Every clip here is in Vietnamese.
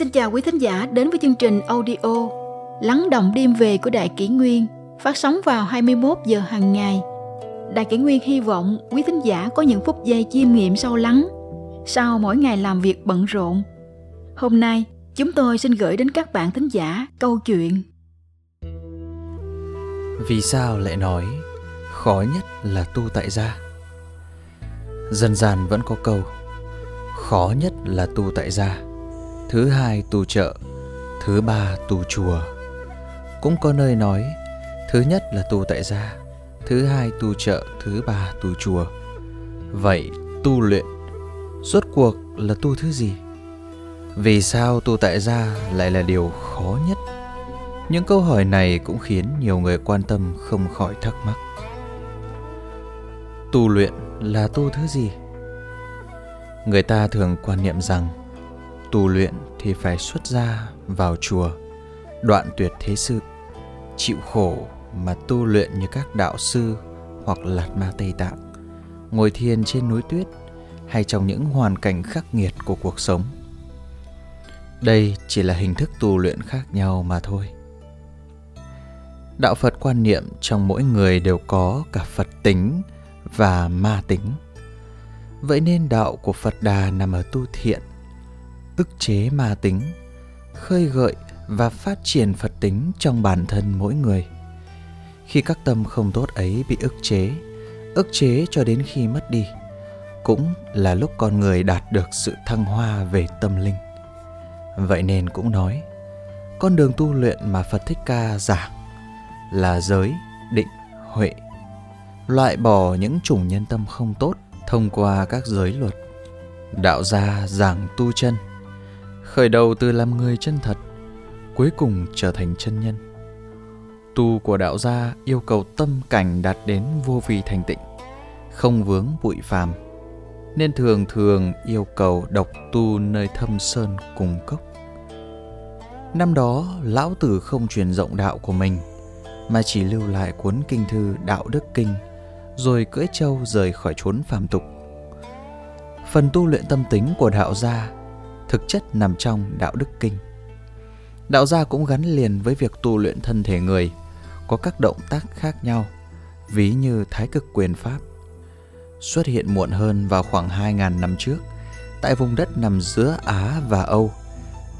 Xin chào quý thính giả đến với chương trình audio Lắng động đêm về của Đại Kỷ Nguyên phát sóng vào 21 giờ hàng ngày. Đại Kỷ Nguyên hy vọng quý thính giả có những phút giây chiêm nghiệm sâu lắng sau mỗi ngày làm việc bận rộn. Hôm nay, chúng tôi xin gửi đến các bạn thính giả câu chuyện. Vì sao lại nói khó nhất là tu tại gia? Dân gian vẫn có câu khó nhất là tu tại gia thứ hai tu chợ thứ ba tu chùa. Cũng có nơi nói, thứ nhất là tu tại gia, thứ hai tu chợ thứ ba tu chùa. Vậy tu luyện, rốt cuộc là tu thứ gì? Vì sao tu tại gia lại là điều khó nhất? Những câu hỏi này cũng khiến nhiều người quan tâm không khỏi thắc mắc. Tu luyện là tu thứ gì? Người ta thường quan niệm rằng tu luyện thì phải xuất gia vào chùa. Đoạn tuyệt thế sự, chịu khổ mà tu luyện như các đạo sư hoặc lạt ma tây tạng, ngồi thiền trên núi tuyết hay trong những hoàn cảnh khắc nghiệt của cuộc sống. Đây chỉ là hình thức tu luyện khác nhau mà thôi. Đạo phật quan niệm trong mỗi người đều có cả phật tính và ma tính. Vậy nên đạo của phật đà nằm ở tu thiện ức chế ma tính, khơi gợi và phát triển phật tính trong bản thân mỗi người. Khi các tâm không tốt ấy bị ức chế ức chế cho đến khi mất đi, cũng là lúc con người đạt được sự thăng hoa về tâm linh. Vậy nên cũng nói, con đường tu luyện mà phật thích ca giảng là giới, định, huệ, loại bỏ những chủng nhân tâm không tốt thông qua các giới luật, đạo gia giảng tu chân khởi đầu từ làm người chân thật, cuối cùng trở thành chân nhân. Tu của đạo gia yêu cầu tâm cảnh đạt đến vô vi thành tịnh, không vướng bụi phàm, nên thường thường yêu cầu độc tu nơi thâm sơn cùng cốc. Năm đó, lão tử không truyền rộng đạo của mình, mà chỉ lưu lại cuốn kinh thư đạo đức kinh, rồi cưỡi trâu rời khỏi chốn phàm tục. Phần tu luyện tâm tính của đạo gia thực chất nằm trong đạo đức kinh. Đạo gia cũng gắn liền với việc tu luyện thân thể người, có các động tác khác nhau, ví như thái cực quyền pháp. Xuất hiện muộn hơn vào khoảng 2.000 năm trước, tại vùng đất nằm giữa Á và Âu,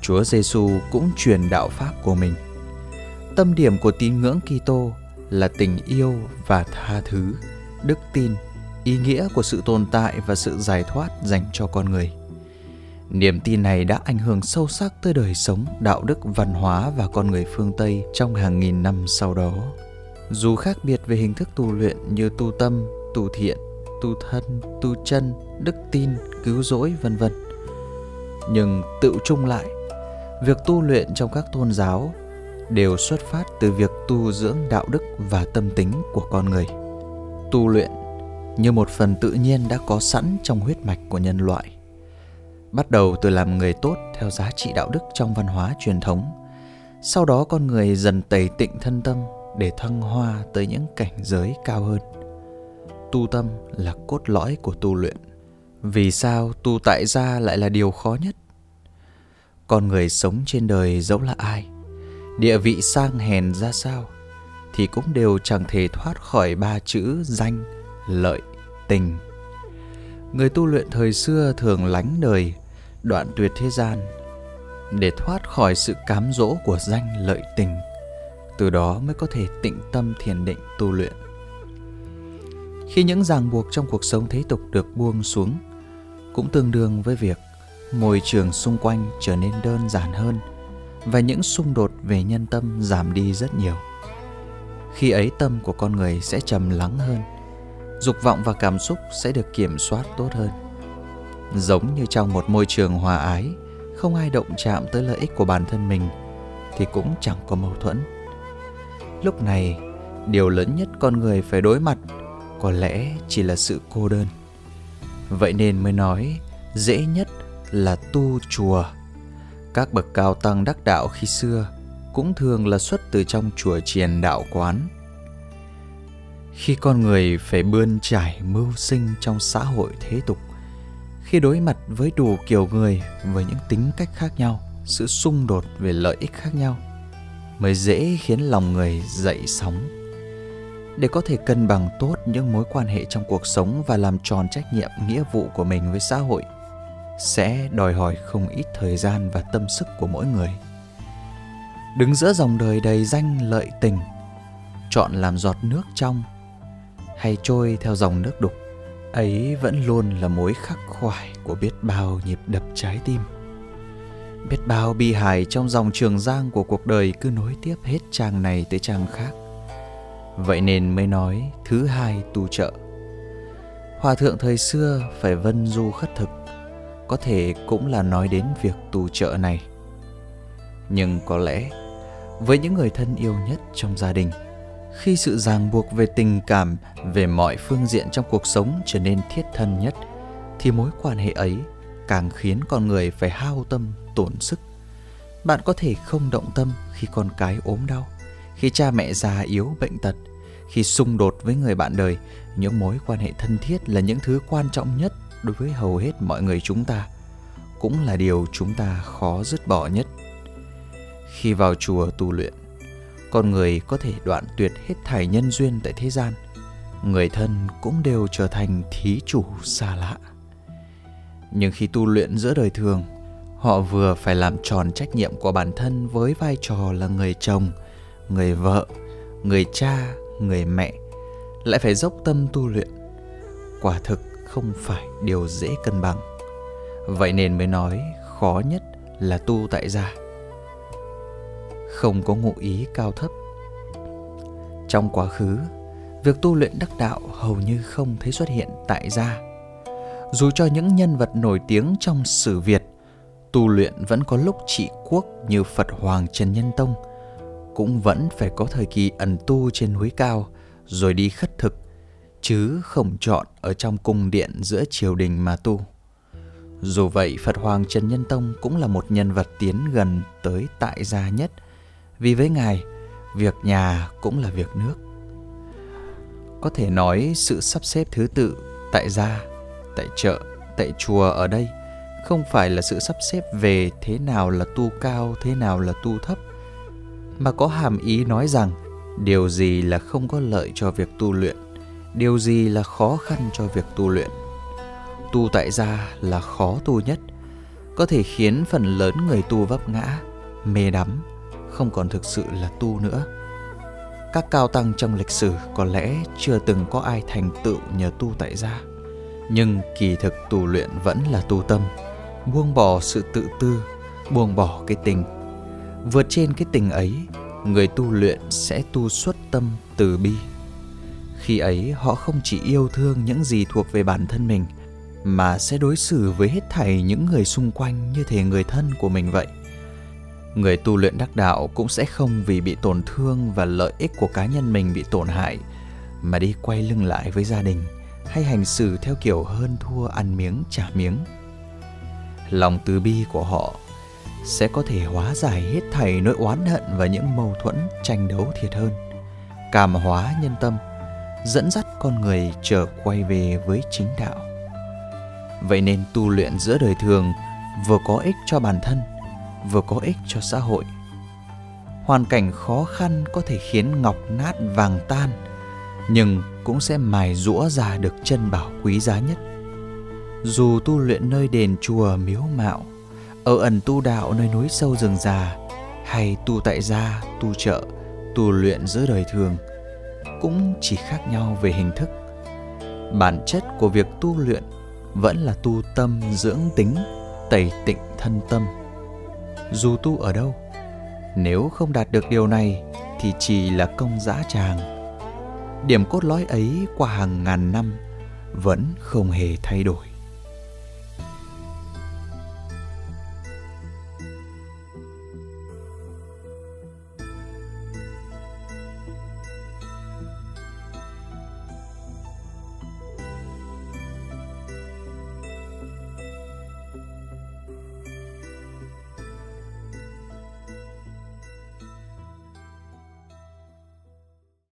Chúa Giêsu cũng truyền đạo pháp của mình. Tâm điểm của tín ngưỡng Kitô là tình yêu và tha thứ, đức tin, ý nghĩa của sự tồn tại và sự giải thoát dành cho con người. Niềm tin này đã ảnh hưởng sâu sắc tới đời sống, đạo đức, văn hóa và con người phương Tây trong hàng nghìn năm sau đó. Dù khác biệt về hình thức tu luyện như tu tâm, tu thiện, tu thân, tu chân, đức tin, cứu rỗi vân vân. Nhưng tự chung lại, việc tu luyện trong các tôn giáo đều xuất phát từ việc tu dưỡng đạo đức và tâm tính của con người. Tu luyện như một phần tự nhiên đã có sẵn trong huyết mạch của nhân loại bắt đầu từ làm người tốt theo giá trị đạo đức trong văn hóa truyền thống. Sau đó con người dần tẩy tịnh thân tâm để thăng hoa tới những cảnh giới cao hơn. Tu tâm là cốt lõi của tu luyện. Vì sao tu tại gia lại là điều khó nhất? Con người sống trên đời dẫu là ai, địa vị sang hèn ra sao thì cũng đều chẳng thể thoát khỏi ba chữ danh, lợi, tình. Người tu luyện thời xưa thường lánh đời đoạn tuyệt thế gian để thoát khỏi sự cám dỗ của danh lợi tình, từ đó mới có thể tịnh tâm thiền định tu luyện. Khi những ràng buộc trong cuộc sống thế tục được buông xuống, cũng tương đương với việc môi trường xung quanh trở nên đơn giản hơn và những xung đột về nhân tâm giảm đi rất nhiều. Khi ấy tâm của con người sẽ trầm lắng hơn, dục vọng và cảm xúc sẽ được kiểm soát tốt hơn giống như trong một môi trường hòa ái, không ai động chạm tới lợi ích của bản thân mình, thì cũng chẳng có mâu thuẫn. Lúc này, điều lớn nhất con người phải đối mặt có lẽ chỉ là sự cô đơn. Vậy nên mới nói, dễ nhất là tu chùa. Các bậc cao tăng đắc đạo khi xưa cũng thường là xuất từ trong chùa chiền đạo quán. Khi con người phải bươn trải mưu sinh trong xã hội thế tục khi đối mặt với đủ kiểu người với những tính cách khác nhau, sự xung đột về lợi ích khác nhau mới dễ khiến lòng người dậy sóng. Để có thể cân bằng tốt những mối quan hệ trong cuộc sống và làm tròn trách nhiệm, nghĩa vụ của mình với xã hội, sẽ đòi hỏi không ít thời gian và tâm sức của mỗi người. Đứng giữa dòng đời đầy danh lợi tình, chọn làm giọt nước trong hay trôi theo dòng nước đục ấy vẫn luôn là mối khắc khoải của biết bao nhịp đập trái tim. Biết bao bi hài trong dòng trường giang của cuộc đời cứ nối tiếp hết trang này tới trang khác. Vậy nên mới nói thứ hai tu trợ. Hòa thượng thời xưa phải vân du khất thực, có thể cũng là nói đến việc tu trợ này. Nhưng có lẽ, với những người thân yêu nhất trong gia đình khi sự ràng buộc về tình cảm, về mọi phương diện trong cuộc sống trở nên thiết thân nhất, thì mối quan hệ ấy càng khiến con người phải hao tâm, tổn sức. Bạn có thể không động tâm khi con cái ốm đau, khi cha mẹ già yếu bệnh tật, khi xung đột với người bạn đời. Những mối quan hệ thân thiết là những thứ quan trọng nhất đối với hầu hết mọi người chúng ta, cũng là điều chúng ta khó dứt bỏ nhất. Khi vào chùa tu luyện con người có thể đoạn tuyệt hết thảy nhân duyên tại thế gian, người thân cũng đều trở thành thí chủ xa lạ. Nhưng khi tu luyện giữa đời thường, họ vừa phải làm tròn trách nhiệm của bản thân với vai trò là người chồng, người vợ, người cha, người mẹ, lại phải dốc tâm tu luyện. Quả thực không phải điều dễ cân bằng. Vậy nên mới nói khó nhất là tu tại gia không có ngụ ý cao thấp. Trong quá khứ, việc tu luyện đắc đạo hầu như không thấy xuất hiện tại gia. Dù cho những nhân vật nổi tiếng trong sử việt, tu luyện vẫn có lúc trị quốc như phật hoàng trần nhân tông, cũng vẫn phải có thời kỳ ẩn tu trên núi cao rồi đi khất thực, chứ không chọn ở trong cung điện giữa triều đình mà tu. Dù vậy, phật hoàng trần nhân tông cũng là một nhân vật tiến gần tới tại gia nhất vì với ngài, việc nhà cũng là việc nước. Có thể nói sự sắp xếp thứ tự tại gia, tại chợ, tại chùa ở đây không phải là sự sắp xếp về thế nào là tu cao, thế nào là tu thấp, mà có hàm ý nói rằng điều gì là không có lợi cho việc tu luyện, điều gì là khó khăn cho việc tu luyện. Tu tại gia là khó tu nhất, có thể khiến phần lớn người tu vấp ngã, mê đắm không còn thực sự là tu nữa. Các cao tăng trong lịch sử có lẽ chưa từng có ai thành tựu nhờ tu tại gia. Nhưng kỳ thực tu luyện vẫn là tu tâm, buông bỏ sự tự tư, buông bỏ cái tình. Vượt trên cái tình ấy, người tu luyện sẽ tu xuất tâm từ bi. Khi ấy, họ không chỉ yêu thương những gì thuộc về bản thân mình, mà sẽ đối xử với hết thảy những người xung quanh như thể người thân của mình vậy người tu luyện đắc đạo cũng sẽ không vì bị tổn thương và lợi ích của cá nhân mình bị tổn hại, mà đi quay lưng lại với gia đình hay hành xử theo kiểu hơn thua ăn miếng trả miếng. Lòng từ bi của họ sẽ có thể hóa giải hết thảy nỗi oán hận và những mâu thuẫn tranh đấu thiệt hơn. Cảm hóa nhân tâm dẫn dắt con người trở quay về với chính đạo. Vậy nên tu luyện giữa đời thường vừa có ích cho bản thân vừa có ích cho xã hội. Hoàn cảnh khó khăn có thể khiến ngọc nát vàng tan, nhưng cũng sẽ mài rũa ra được chân bảo quý giá nhất. Dù tu luyện nơi đền chùa miếu mạo, ở ẩn tu đạo nơi núi sâu rừng già, hay tu tại gia, tu chợ, tu luyện giữa đời thường, cũng chỉ khác nhau về hình thức. Bản chất của việc tu luyện vẫn là tu tâm dưỡng tính, tẩy tịnh thân tâm dù tu ở đâu, nếu không đạt được điều này thì chỉ là công dã tràng. Điểm cốt lõi ấy qua hàng ngàn năm vẫn không hề thay đổi.